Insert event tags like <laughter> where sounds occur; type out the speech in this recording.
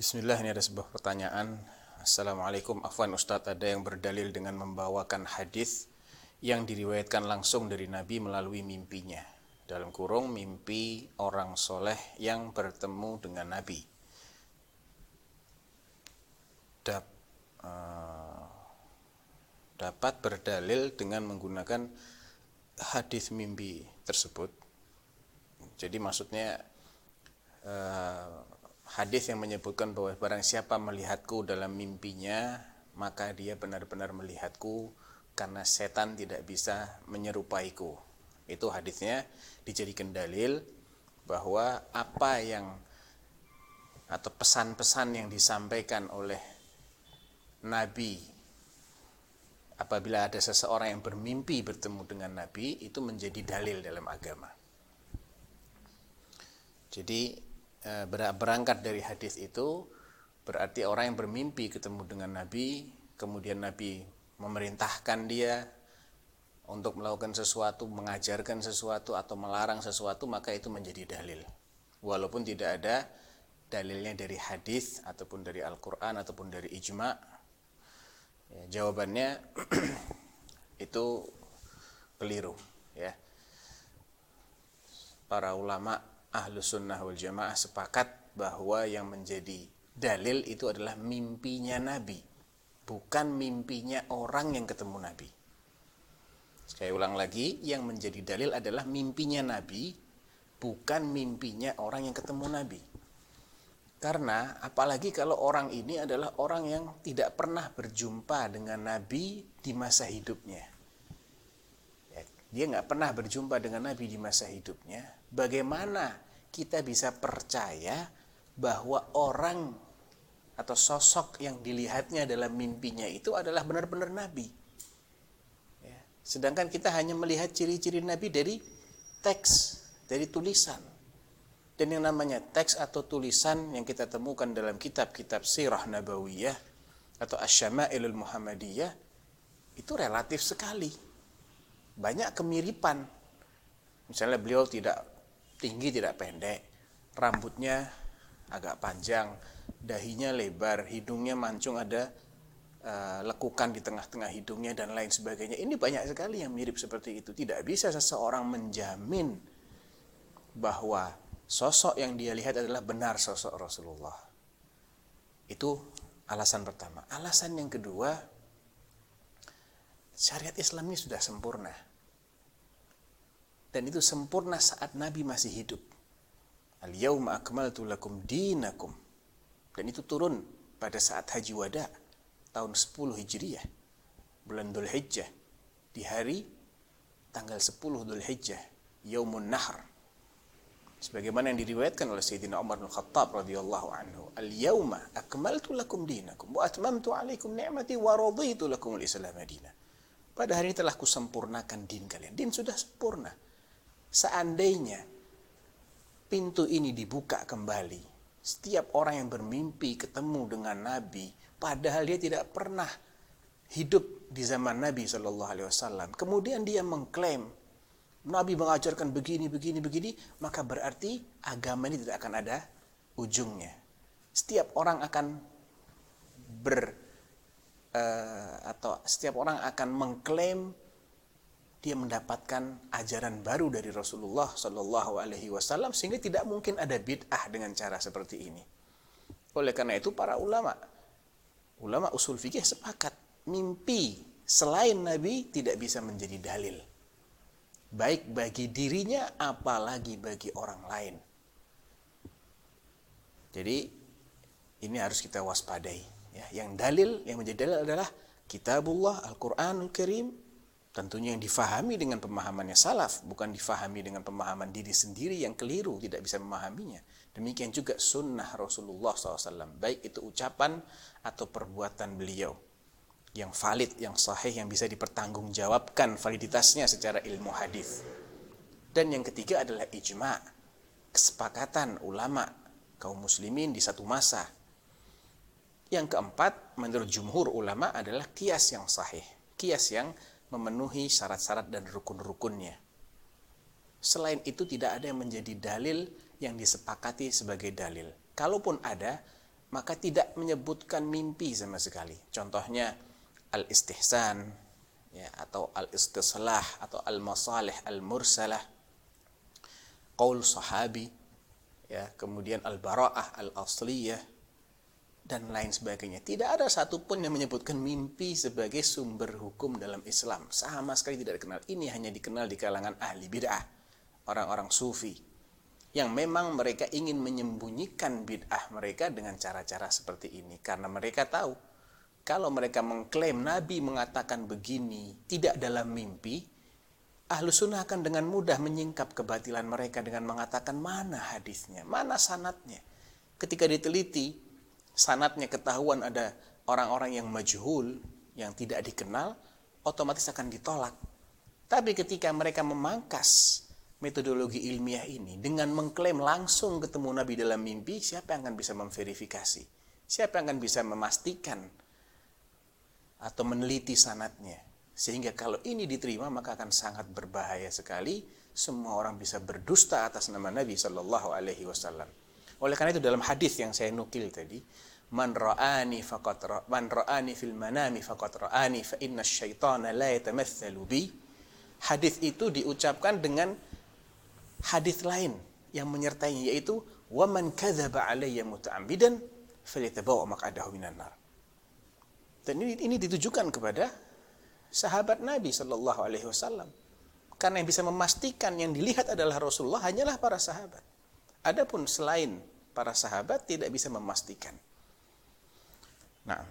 Bismillah ini ada sebuah pertanyaan. Assalamualaikum. Afwan Ustadz ada yang berdalil dengan membawakan hadis yang diriwayatkan langsung dari Nabi melalui mimpinya. Dalam kurung mimpi orang soleh yang bertemu dengan Nabi. Dap, uh, dapat berdalil dengan menggunakan hadis mimpi tersebut. Jadi maksudnya uh, hadis yang menyebutkan bahwa barang siapa melihatku dalam mimpinya maka dia benar-benar melihatku karena setan tidak bisa menyerupaiku. Itu hadisnya dijadikan dalil bahwa apa yang atau pesan-pesan yang disampaikan oleh Nabi apabila ada seseorang yang bermimpi bertemu dengan Nabi itu menjadi dalil dalam agama. Jadi berangkat dari hadis itu berarti orang yang bermimpi ketemu dengan Nabi kemudian Nabi memerintahkan dia untuk melakukan sesuatu, mengajarkan sesuatu atau melarang sesuatu maka itu menjadi dalil. Walaupun tidak ada dalilnya dari hadis ataupun dari Al-Qur'an ataupun dari ijma. Ya, jawabannya <clears throat> itu keliru ya. Para ulama ahlu sunnah wal jamaah sepakat bahwa yang menjadi dalil itu adalah mimpinya Nabi bukan mimpinya orang yang ketemu Nabi. Saya ulang lagi yang menjadi dalil adalah mimpinya Nabi bukan mimpinya orang yang ketemu Nabi. Karena apalagi kalau orang ini adalah orang yang tidak pernah berjumpa dengan Nabi di masa hidupnya. ya, dia nggak pernah berjumpa dengan Nabi di masa hidupnya bagaimana kita bisa percaya bahwa orang atau sosok yang dilihatnya dalam mimpinya itu adalah benar-benar Nabi. Ya. Sedangkan kita hanya melihat ciri-ciri Nabi dari teks, dari tulisan. Dan yang namanya teks atau tulisan yang kita temukan dalam kitab-kitab sirah nabawiyah atau asyama'ilul muhammadiyah itu relatif sekali. Banyak kemiripan. Misalnya beliau tidak tinggi tidak pendek, rambutnya agak panjang, dahinya lebar, hidungnya mancung ada uh, lekukan di tengah-tengah hidungnya dan lain sebagainya. Ini banyak sekali yang mirip seperti itu. Tidak bisa seseorang menjamin bahwa sosok yang dia lihat adalah benar sosok Rasulullah. Itu alasan pertama. Alasan yang kedua, syariat Islam ini sudah sempurna dan itu sempurna saat Nabi masih hidup. Al-yawma akmaltu lakum dinakum. Dan itu turun pada saat Haji Wada tahun 10 Hijriah. Bulan Dhul Hijjah. Di hari tanggal 10 Dhul Hijjah. Yaumun Nahr. Sebagaimana yang diriwayatkan oleh Sayyidina Umar bin Khattab radhiyallahu anhu. Al-yawma akmaltu lakum dinakum wa atmamtu alaikum ni'mati wa raditu lakum al-islam madinah. Pada hari ini telah kusempurnakan din kalian. Din sudah sempurna Seandainya pintu ini dibuka kembali, setiap orang yang bermimpi ketemu dengan Nabi, padahal dia tidak pernah hidup di zaman Nabi Shallallahu Alaihi Wasallam, kemudian dia mengklaim Nabi mengajarkan begini, begini, begini, maka berarti agama ini tidak akan ada ujungnya. Setiap orang akan ber uh, atau setiap orang akan mengklaim dia mendapatkan ajaran baru dari Rasulullah Shallallahu Alaihi Wasallam sehingga tidak mungkin ada bid'ah dengan cara seperti ini. Oleh karena itu para ulama, ulama usul fikih sepakat mimpi selain Nabi tidak bisa menjadi dalil. Baik bagi dirinya apalagi bagi orang lain. Jadi ini harus kita waspadai. Ya, yang dalil, yang menjadi dalil adalah kitabullah, Al-Quranul Karim, Tentunya yang difahami dengan pemahamannya salaf, bukan difahami dengan pemahaman diri sendiri yang keliru, tidak bisa memahaminya. Demikian juga sunnah Rasulullah SAW, baik itu ucapan atau perbuatan beliau yang valid, yang sahih, yang bisa dipertanggungjawabkan validitasnya secara ilmu hadis. Dan yang ketiga adalah ijma, kesepakatan ulama kaum muslimin di satu masa. Yang keempat, menurut jumhur ulama adalah kias yang sahih, kias yang memenuhi syarat-syarat dan rukun-rukunnya. Selain itu tidak ada yang menjadi dalil yang disepakati sebagai dalil. Kalaupun ada, maka tidak menyebutkan mimpi sama sekali. Contohnya al-istihsan ya atau al-istislah atau al-masalih al-mursalah qaul sahabi ya kemudian al-bara'ah al-asliyah dan lain sebagainya. Tidak ada satupun yang menyebutkan mimpi sebagai sumber hukum dalam Islam. Sama sekali tidak dikenal. Ini hanya dikenal di kalangan ahli bid'ah, orang-orang sufi yang memang mereka ingin menyembunyikan bid'ah mereka dengan cara-cara seperti ini karena mereka tahu kalau mereka mengklaim Nabi mengatakan begini tidak dalam mimpi ahlu sunnah akan dengan mudah menyingkap kebatilan mereka dengan mengatakan mana hadisnya mana sanatnya ketika diteliti sanatnya ketahuan ada orang-orang yang majhul yang tidak dikenal otomatis akan ditolak tapi ketika mereka memangkas metodologi ilmiah ini dengan mengklaim langsung ketemu Nabi dalam mimpi, siapa yang akan bisa memverifikasi? Siapa yang akan bisa memastikan atau meneliti sanatnya? Sehingga kalau ini diterima maka akan sangat berbahaya sekali. Semua orang bisa berdusta atas nama Nabi Shallallahu Alaihi Wasallam. Oleh karena itu dalam hadis yang saya nukil tadi, man ra'ani faqat man ra'ani fil manami faqat ra'ani fa inna syaitana la yatamatsalu bi. Hadis itu diucapkan dengan hadis lain yang menyertainya yaitu waman kadzaba alayya muta'ammidan falyatabawa maq'adahu minan nar. Dan ini ini ditujukan kepada sahabat Nabi Shallallahu alaihi wasallam. Karena yang bisa memastikan yang dilihat adalah Rasulullah hanyalah para sahabat. Adapun selain para sahabat tidak bisa memastikan. Nah,